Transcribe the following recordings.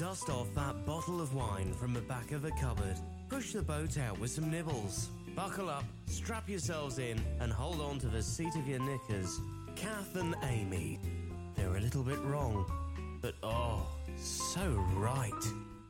Dust off that bottle of wine from the back of the cupboard. Push the boat out with some nibbles. Buckle up, strap yourselves in, and hold on to the seat of your knickers. Kath and Aimee. They're a little bit wrong, but oh, so right.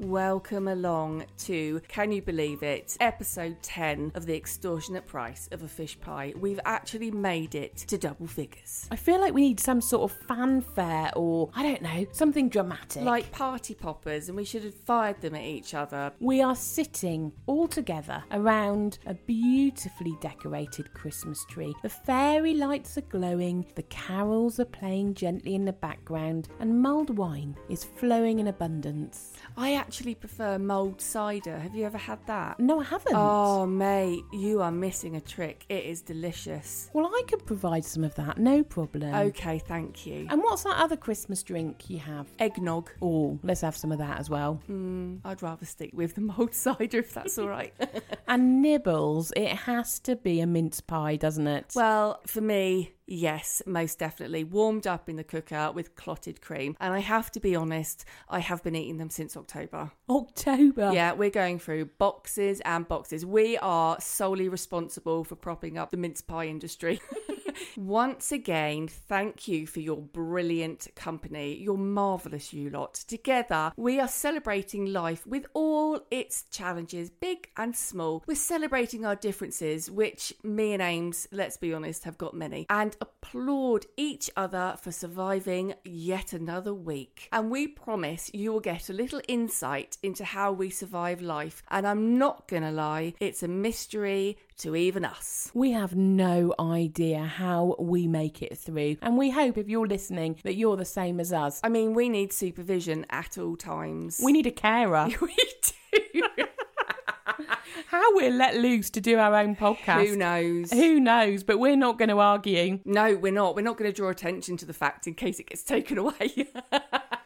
Welcome along to Can You Believe It? Episode 10 of The Extortionate Price of a Fish Pie. We've actually made it to double figures. I feel like we need some sort of fanfare or, I don't know, something dramatic. Like party poppers, and we should have fired them at each other. we are sitting all together around a beautifully decorated Christmas tree. The fairy lights are glowing, the carols are playing gently in the background, and mulled wine is flowing in abundance. I actually prefer mulled cider. Have you ever had that? No, I haven't. Oh, mate, you are missing a trick. It is delicious. Well, I could provide some of that, no problem. Okay, thank you. And what's that other Christmas drink you have? Eggnog. Oh, let's have some of that as well. Hmm, I'd rather stick with the mulled cider if that's all right. And nibbles, it has to be a mince pie, doesn't it? Well, for me, yes, most definitely. Warmed up in the cooker with clotted cream. And I have to be honest, I have been eating them since October. October. Yeah, we're going through boxes and boxes. We are solely responsible for propping up the mince pie industry. Once again, thank you for your brilliant company. You're marvellous, you lot. Together, we are celebrating life with all its challenges, big and small. We're celebrating our differences, which me and Ames, let's be honest, have got many, and applaud each other for surviving yet another week. And we promise you will get a little insight into how we survive life. And I'm not gonna lie, it's a mystery to even us. We have no idea how we make it through. And we hope if you're listening that you're the same as us. I mean, we need supervision at all times. We need a carer. we do. How we're let loose to do our own podcast. Who knows? Who knows? But we're not going to argue. No, we're not. We're not going to draw attention to the fact in case it gets taken away.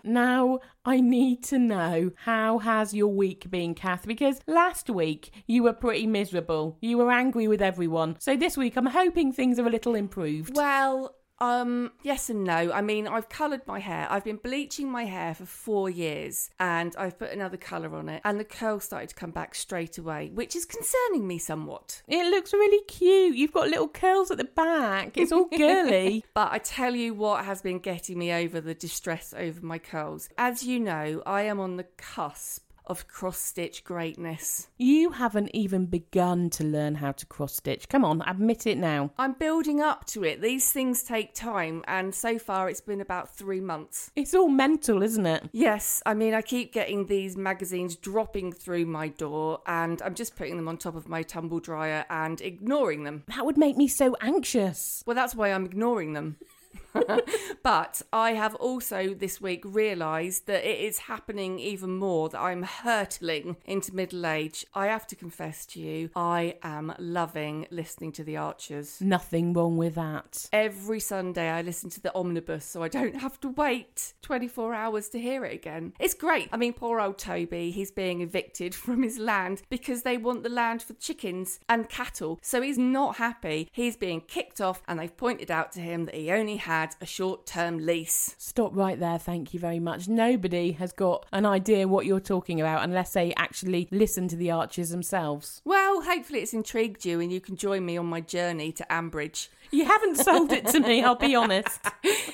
Now, I need to know how has your week been, Kath? Because last week you were pretty miserable. You were angry with everyone. So this week I'm hoping things are a little improved. well, um, yes and no. I mean, I've coloured my hair. I've been bleaching my hair for four years and I've put another colour on it and the curls started to come back straight away, which is concerning me somewhat. It looks really cute. You've got little curls at the back. It's all girly. But I tell you what has been getting me over the distress over my curls. As you know, I am on the cusp of cross stitch greatness. You haven't even begun to learn how to cross stitch. Come on, admit it now. I'm building up to it. These things take time, and so far it's been about three months. It's all mental, isn't it? Yes, I mean, I keep getting these magazines dropping through my door, and I'm just putting them on top of my tumble dryer and ignoring them. That would make me so anxious. Well, that's why I'm ignoring them. but I have also this week realised that it is happening even more, that I'm hurtling into middle age. I have to confess to you, I am loving listening to the Archers. Nothing wrong with that. Every Sunday, I listen to the omnibus so I don't have to wait 24 hours to hear it again. It's great. I mean, poor old Toby, he's being evicted from his land because they want the land for chickens and cattle. So he's not happy. He's being kicked off, and they've pointed out to him that he only had a short term lease. Stop right there, thank you very much. Nobody has got an idea what you're talking about unless they actually listen to the archers themselves. Well, hopefully, it's intrigued you and you can join me on my journey to Ambridge. You haven't sold it to me, I'll be honest.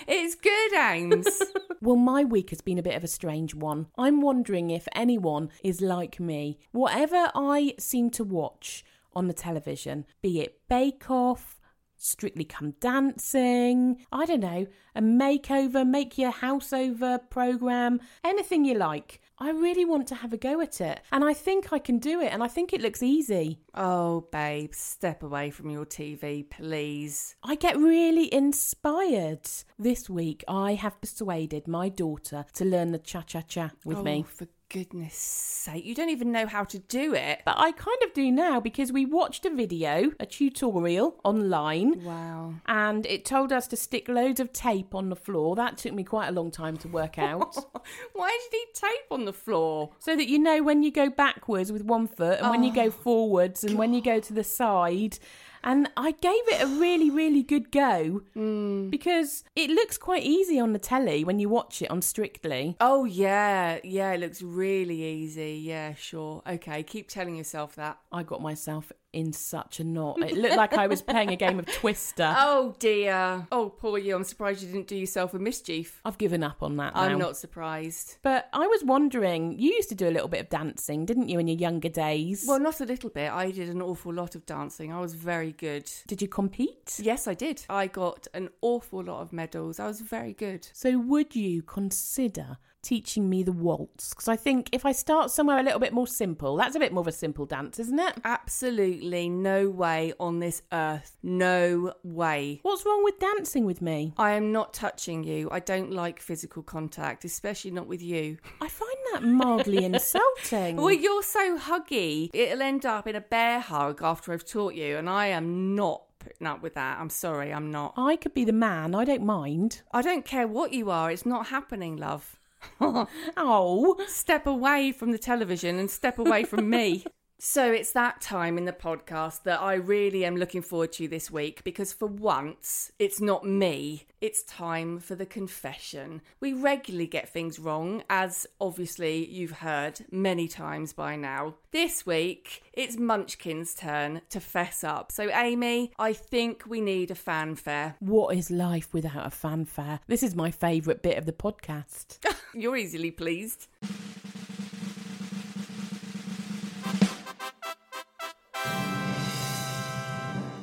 It's good, Ames. Well, my week has been a bit of a strange one. I'm wondering if anyone is like me. Whatever I seem to watch on the television, be it Bake Off, Strictly Come Dancing, I don't know, a makeover, make your house over program, anything you like. I really want to have a go at it. And I think I can do it. And I think it looks easy. oh, babe, step away from your TV, please. I get really inspired. This week, I have persuaded my daughter to learn the cha cha cha with oh, me. for goodness sake. You don't even know how to do it. But I kind of do now because we watched a video, a tutorial online. Wow. And it told us to stick loads of tape on the floor. That took me quite a long time to work out. Why did he tape on the floor? so that you know when you go backwards with one foot and when you go oh, forwards and when you go to the side. And I gave it a really, really good go Hmm. because it looks quite easy on the telly when you watch it on Strictly. Oh, yeah. Yeah, it looks really easy. Yeah, sure. Okay, keep telling yourself that. I got myself in such a knot. It looked like I was playing a game of Twister. Oh, dear. Oh, poor you. I'm surprised you didn't do yourself a mischief. I've given up on that now. I'm not surprised. But I was wondering, you used to do a little bit of dancing, didn't you, in your younger days? Well, not a little bit. I did an awful lot of dancing. I was very good. did you compete? Yes, I did. I got an awful lot of medals. I was very good. So, would you consider teaching me the waltz? Because I think if I start somewhere a little bit more simple, that's a bit more of a simple dance, isn't it? Absolutely no way on this earth. No way. What's wrong with dancing with me? I am not touching you. I don't like physical contact, especially not with you. I find that mildly insulting. Well, you're so huggy. It'll end up in a bear hug after I've taught you, and I am not putting up with that. I'm sorry, I'm not. I could be the man, I don't mind. I don't care what you are. It's not happening, love. Oh, oh, step away from the television and step away from me. So it's that time in the podcast that I really am looking forward to this week because for once it's not me. It's time for the confession. We regularly get things wrong, as obviously you've heard many times by now. This week it's Munchkin's turn to fess up. So, Aimee, I think we need a fanfare. what is life without a fanfare? This is my favourite bit of the podcast. You're easily pleased.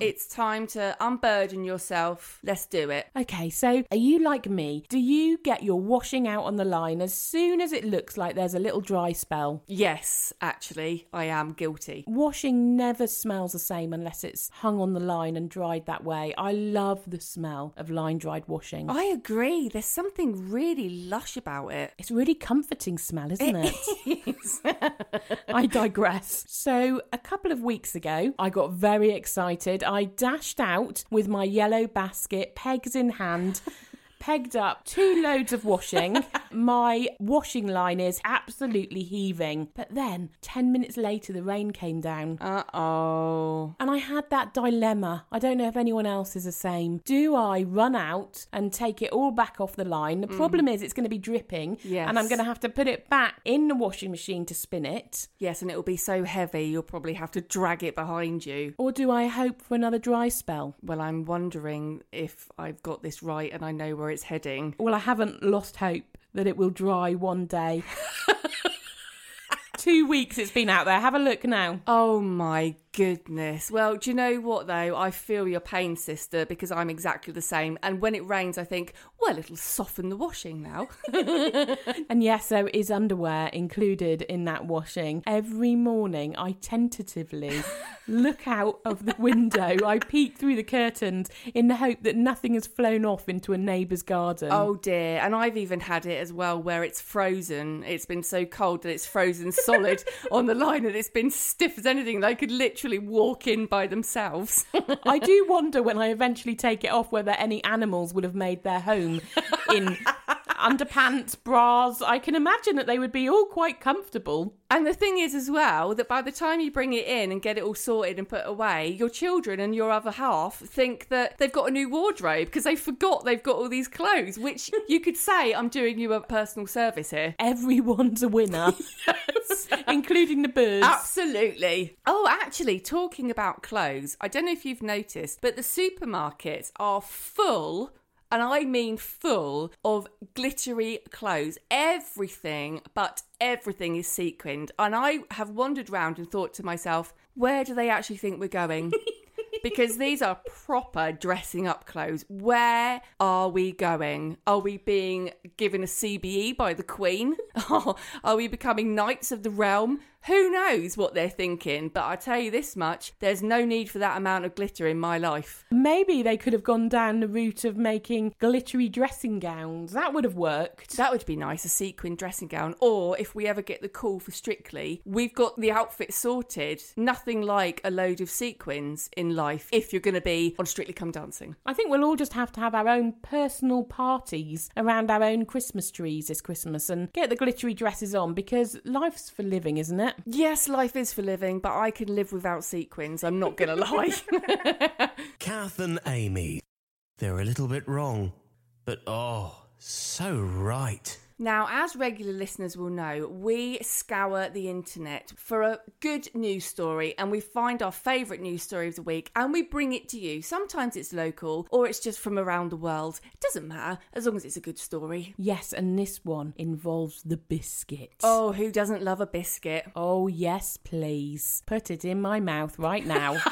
Mm. It's time to unburden yourself. Let's do it. Okay, so are you like me? Do you get your washing out on the line as soon as it looks like there's a little dry spell? Yes, actually, I am guilty. Washing never smells the same unless it's hung on the line and dried that way. I love the smell of line dried washing. I agree. There's something really lush about it. It's a really comforting smell, isn't it? it? Is. I digress. So, a couple of weeks ago, I got very excited. I dashed out with my yellow basket, pegs in hand. Pegged up two loads of washing. My washing line is absolutely heaving. But then, 10 minutes later, the rain came down. Uh oh. And I had that dilemma. I don't know if anyone else is the same. Do I run out and take it all back off the line? The problem is it's going to be dripping. Yes. And I'm going to have to put it back in the washing machine to spin it. Yes, and it'll be so heavy you'll probably have to drag it behind you. Or do I hope for another dry spell? Well, I'm wondering if I've got this right and I know where it's heading. Well, I haven't lost hope that it will dry one day. Two weeks it's been out there. Have a look now. Oh my goodness. Well, do you know what though? I feel your pain, sister, because I'm exactly the same. And when it rains, I think, well, it'll soften the washing now. And yes, there is underwear included in that washing. Every morning, I tentatively look out of the window. I peek through the curtains in the hope that nothing has flown off into a neighbour's garden. oh dear. And I've even had it as well where it's frozen. It's been so cold that it's frozen solid on the line and it's been stiff as anything. They could literally walk in by themselves. I do wonder when I eventually take it off whether any animals would have made their home in underpants, bras. I can imagine that they would be all quite comfortable. And the thing is, as well, that by the time you bring it in and get it all sorted and put away, your children and your other half think that they've got a new wardrobe because they forgot they've got all these clothes, which you could say, I'm doing you a personal service here. Everyone's a winner, including the birds. Absolutely. Oh, actually, talking about clothes, I don't know if you've noticed, but the supermarkets are full. And I mean full of glittery clothes. Everything but everything is sequined. And I have wandered round and thought to myself, where do they actually think we're going? because these are proper dressing up clothes. Where are we going? Are we being given a CBE by the Queen? are we becoming knights of the realm? Who knows what they're thinking? But I tell you this much there's no need for that amount of glitter in my life. Maybe they could have gone down the route of making glittery dressing gowns. That would have worked. That would be nice, a sequin dressing gown. Or if we ever get the call for Strictly, we've got the outfit sorted. Nothing like a load of sequins in life if you're going to be on Strictly Come Dancing. I think we'll all just have to have our own personal parties around our own Christmas trees this Christmas and get the glittery dresses on because life's for living, isn't it? it? Yes, life is for living, but I can live without sequins. I'm not going to lie. Kath and Aimee. They're a little bit wrong, but oh, so right. Now, as regular listeners will know, we scour the internet for a good news story and we find our favourite news story of the week and we bring it to you. Sometimes it's local or it's just from around the world. It doesn't matter as long as it's a good story. Yes, and this one involves the biscuit. Oh, who doesn't love a biscuit? Oh, yes, please. Put it in my mouth right now.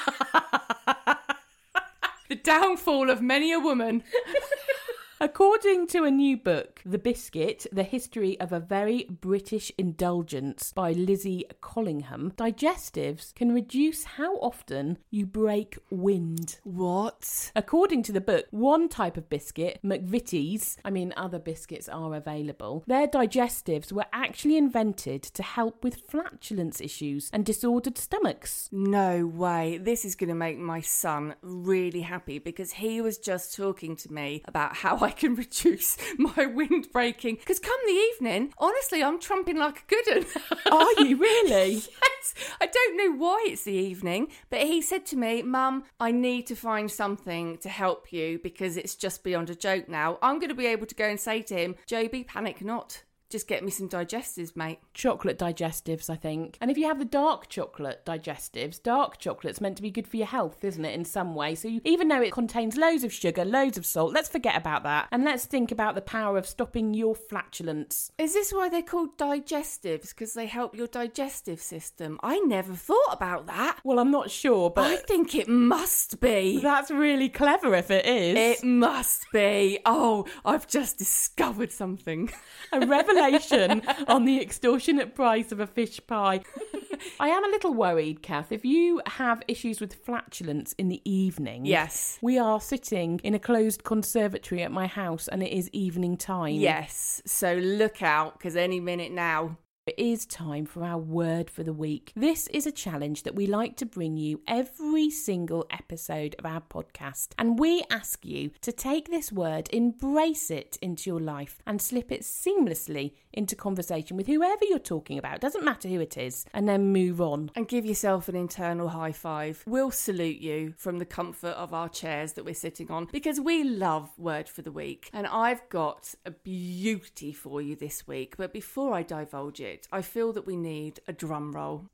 The downfall of many a woman. According to a new book, The Biscuit The History of a Very British Indulgence by Lizzie Collingham, digestives can reduce how often you break wind. What? According to the book, one type of biscuit, McVitie's, I mean, other biscuits are available, their digestives were actually invented to help with flatulence issues and disordered stomachs. No way. This is going to make my son really happy because he was just talking to me about how I can reduce my wind breaking. Because come the evening, honestly, I'm trumping like a good one. Are you really? yes. I don't know why it's the evening, but he said to me, Mum, I need to find something to help you because it's just beyond a joke now. I'm going to be able to go and say to him, Joby, panic not. Just get me some digestives, mate. chocolate digestives, I think. And if you have the dark chocolate digestives, dark chocolate's meant to be good for your health, isn't it, in some way? So you, even though it contains loads of sugar, loads of salt, let's forget about that. And let's think about the power of stopping your flatulence. Is this why they're called digestives? Because they help your digestive system? I never thought about that. Well, I'm not sure, but. I think it must be. that's really clever if it is. It must be. Oh, I've just discovered something. a revelation on the extortionate price of a fish pie. I am a little worried, Kath, if you have issues with flatulence in the evening. Yes. We are sitting in a closed conservatory at my house and it is evening time. Yes. So look out, because any minute now. It is time for our word for the week. This is a challenge that we like to bring you every single episode of our podcast. And we ask you to take this word, embrace it into your life, and slip it seamlessly into conversation with whoever you're talking about. Doesn't matter who it is, and then move on. And give yourself an internal high five. We'll salute you from the comfort of our chairs that we're sitting on because we love Word for the Week. And I've got a beauty for you this week. But before I divulge it, I feel that we need a drum roll.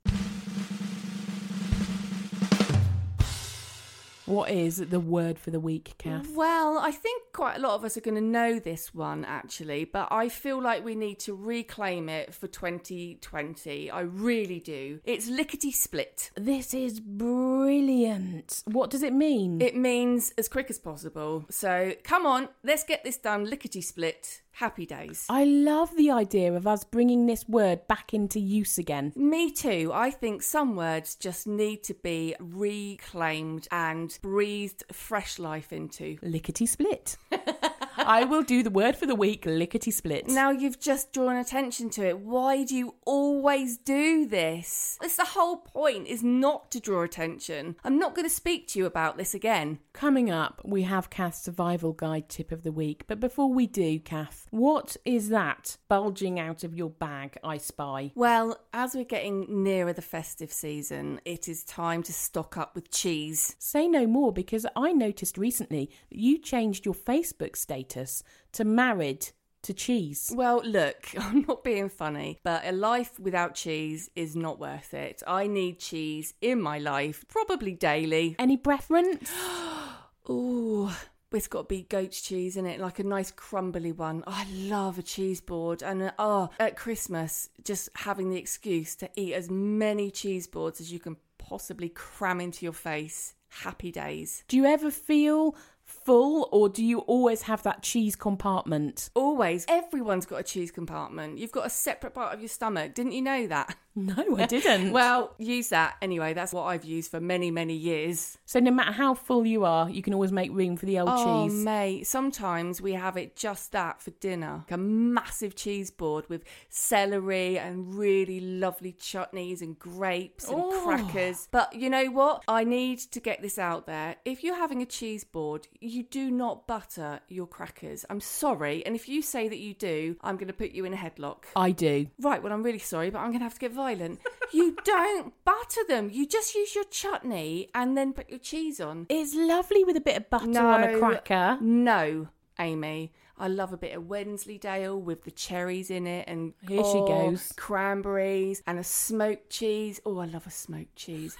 What is the word for the week, Kath? Well, I think quite a lot of us are going to know this one actually, but I feel like we need to reclaim it for 2020. I really do. It's lickety split. This is brilliant. What does it mean? It means as quick as possible. So come on, let's get this done lickety split. Happy days. I love the idea of us bringing this word back into use again. Me too. I think some words just need to be reclaimed and breathed fresh life into. Lickety split. I will do the word for the week, lickety split. Now you've just drawn attention to it. Why do you always do this? That's the whole point is not to draw attention. I'm not going to speak to you about this again. Coming up, we have Kath's survival guide tip of the week. But before we do, Kath, what is that bulging out of your bag I spy? Well, as we're getting nearer the festive season, it is time to stock up with cheese. Say no more because I noticed recently that you changed your Facebook status to married to cheese. Well, look, I'm not being funny, but a life without cheese is not worth it. I need cheese in my life, probably daily. Any preference? Ooh, it's got to be goat's cheese in it, like a nice crumbly one. Oh, I love a cheese board, and uh, oh, at Christmas, just having the excuse to eat as many cheese boards as you can possibly cram into your face. Happy days. Do you ever feel full or do you always have that cheese compartment? Always, everyone's got a cheese compartment. You've got a separate part of your stomach. Didn't you know that? No, I didn't. Well, use that anyway. That's what I've used for many, many years. so no matter how full you are, you can always make room for the old cheese. Oh, cheese. mate. Sometimes we have it just that for dinner. Like a massive cheese board with celery and really lovely chutneys and grapes and Oh. crackers. But you know what? I need to get this out there. If you're having a cheese board, you do not butter your crackers. I'm sorry. And if you say that you do, I'm going to put you in a headlock. I do. Right, well, I'm really sorry, but I'm going to have to get violent. You don't butter them. You just use your chutney and then put your cheese on. It's lovely with a bit of butter on a cracker. No, Aimee. I love a bit of Wensleydale with the cherries in it and Here she oh, goes. cranberries and a smoked cheese. Oh, I love a smoked cheese.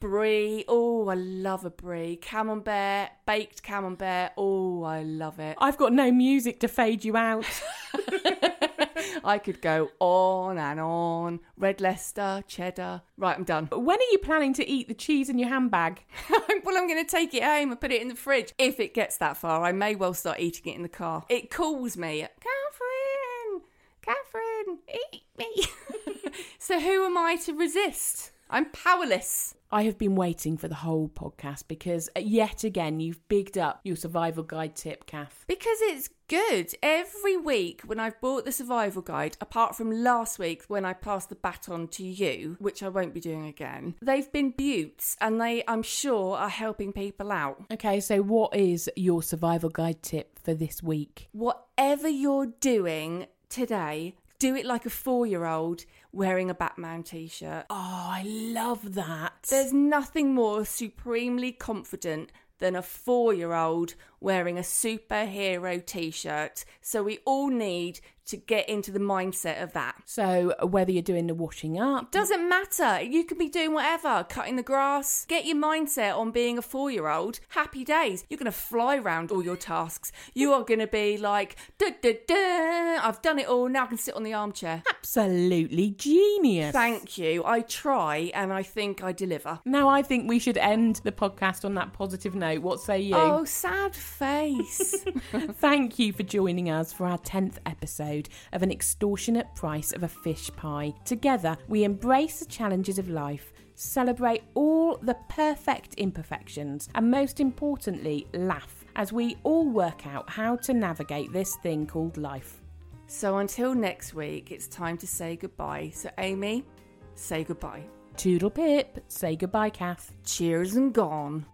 Brie. Oh, I love a brie. Camembert, baked camembert. Oh, I love it. I've got no music to fade you out. I could go on and on. Red Leicester, cheddar. Right, I'm done. But when are you planning to eat the cheese in your handbag? well, I'm going to take it home and put it in the fridge. If it gets that far, I may well start eating it in the car. It calls me, Catherine, Catherine, eat me. so who am I to resist? I'm powerless. I have been waiting for the whole podcast because uh, yet again you've bigged up your survival guide tip, Kath. Because it's good. Every week when I've bought the survival guide, apart from last week when I passed the baton to you, which I won't be doing again, they've been buttes and they, I'm sure, are helping people out. Okay, so what is your survival guide tip for this week? Whatever you're doing today, do it like a four year old wearing a Batman t shirt. Oh, I love that. There's nothing more supremely confident than a four year old wearing a superhero t shirt. So we all need to get into the mindset of that. so whether you're doing the washing up, Doesn't matter. You could be doing whatever, cutting the grass. Get your mindset on being a four year old. Happy days. You're going to fly around all your tasks. You are going to be like, duh, duh, duh, I've done it all. Now I can sit on the armchair. absolutely genius. Thank you. I try and I think I deliver. Now I think we should end the podcast on that positive note. What say you? Oh, sad face. Thank you for joining us for our 10th episode of An Extortionate Price of a Fish Pie. Together, we embrace the challenges of life, celebrate all the perfect imperfections, and most importantly, laugh as we all work out how to navigate this thing called life. so until next week, it's time to say goodbye. So, Aimee, say goodbye. Toodle pip, say goodbye, Kath. Cheers and gone.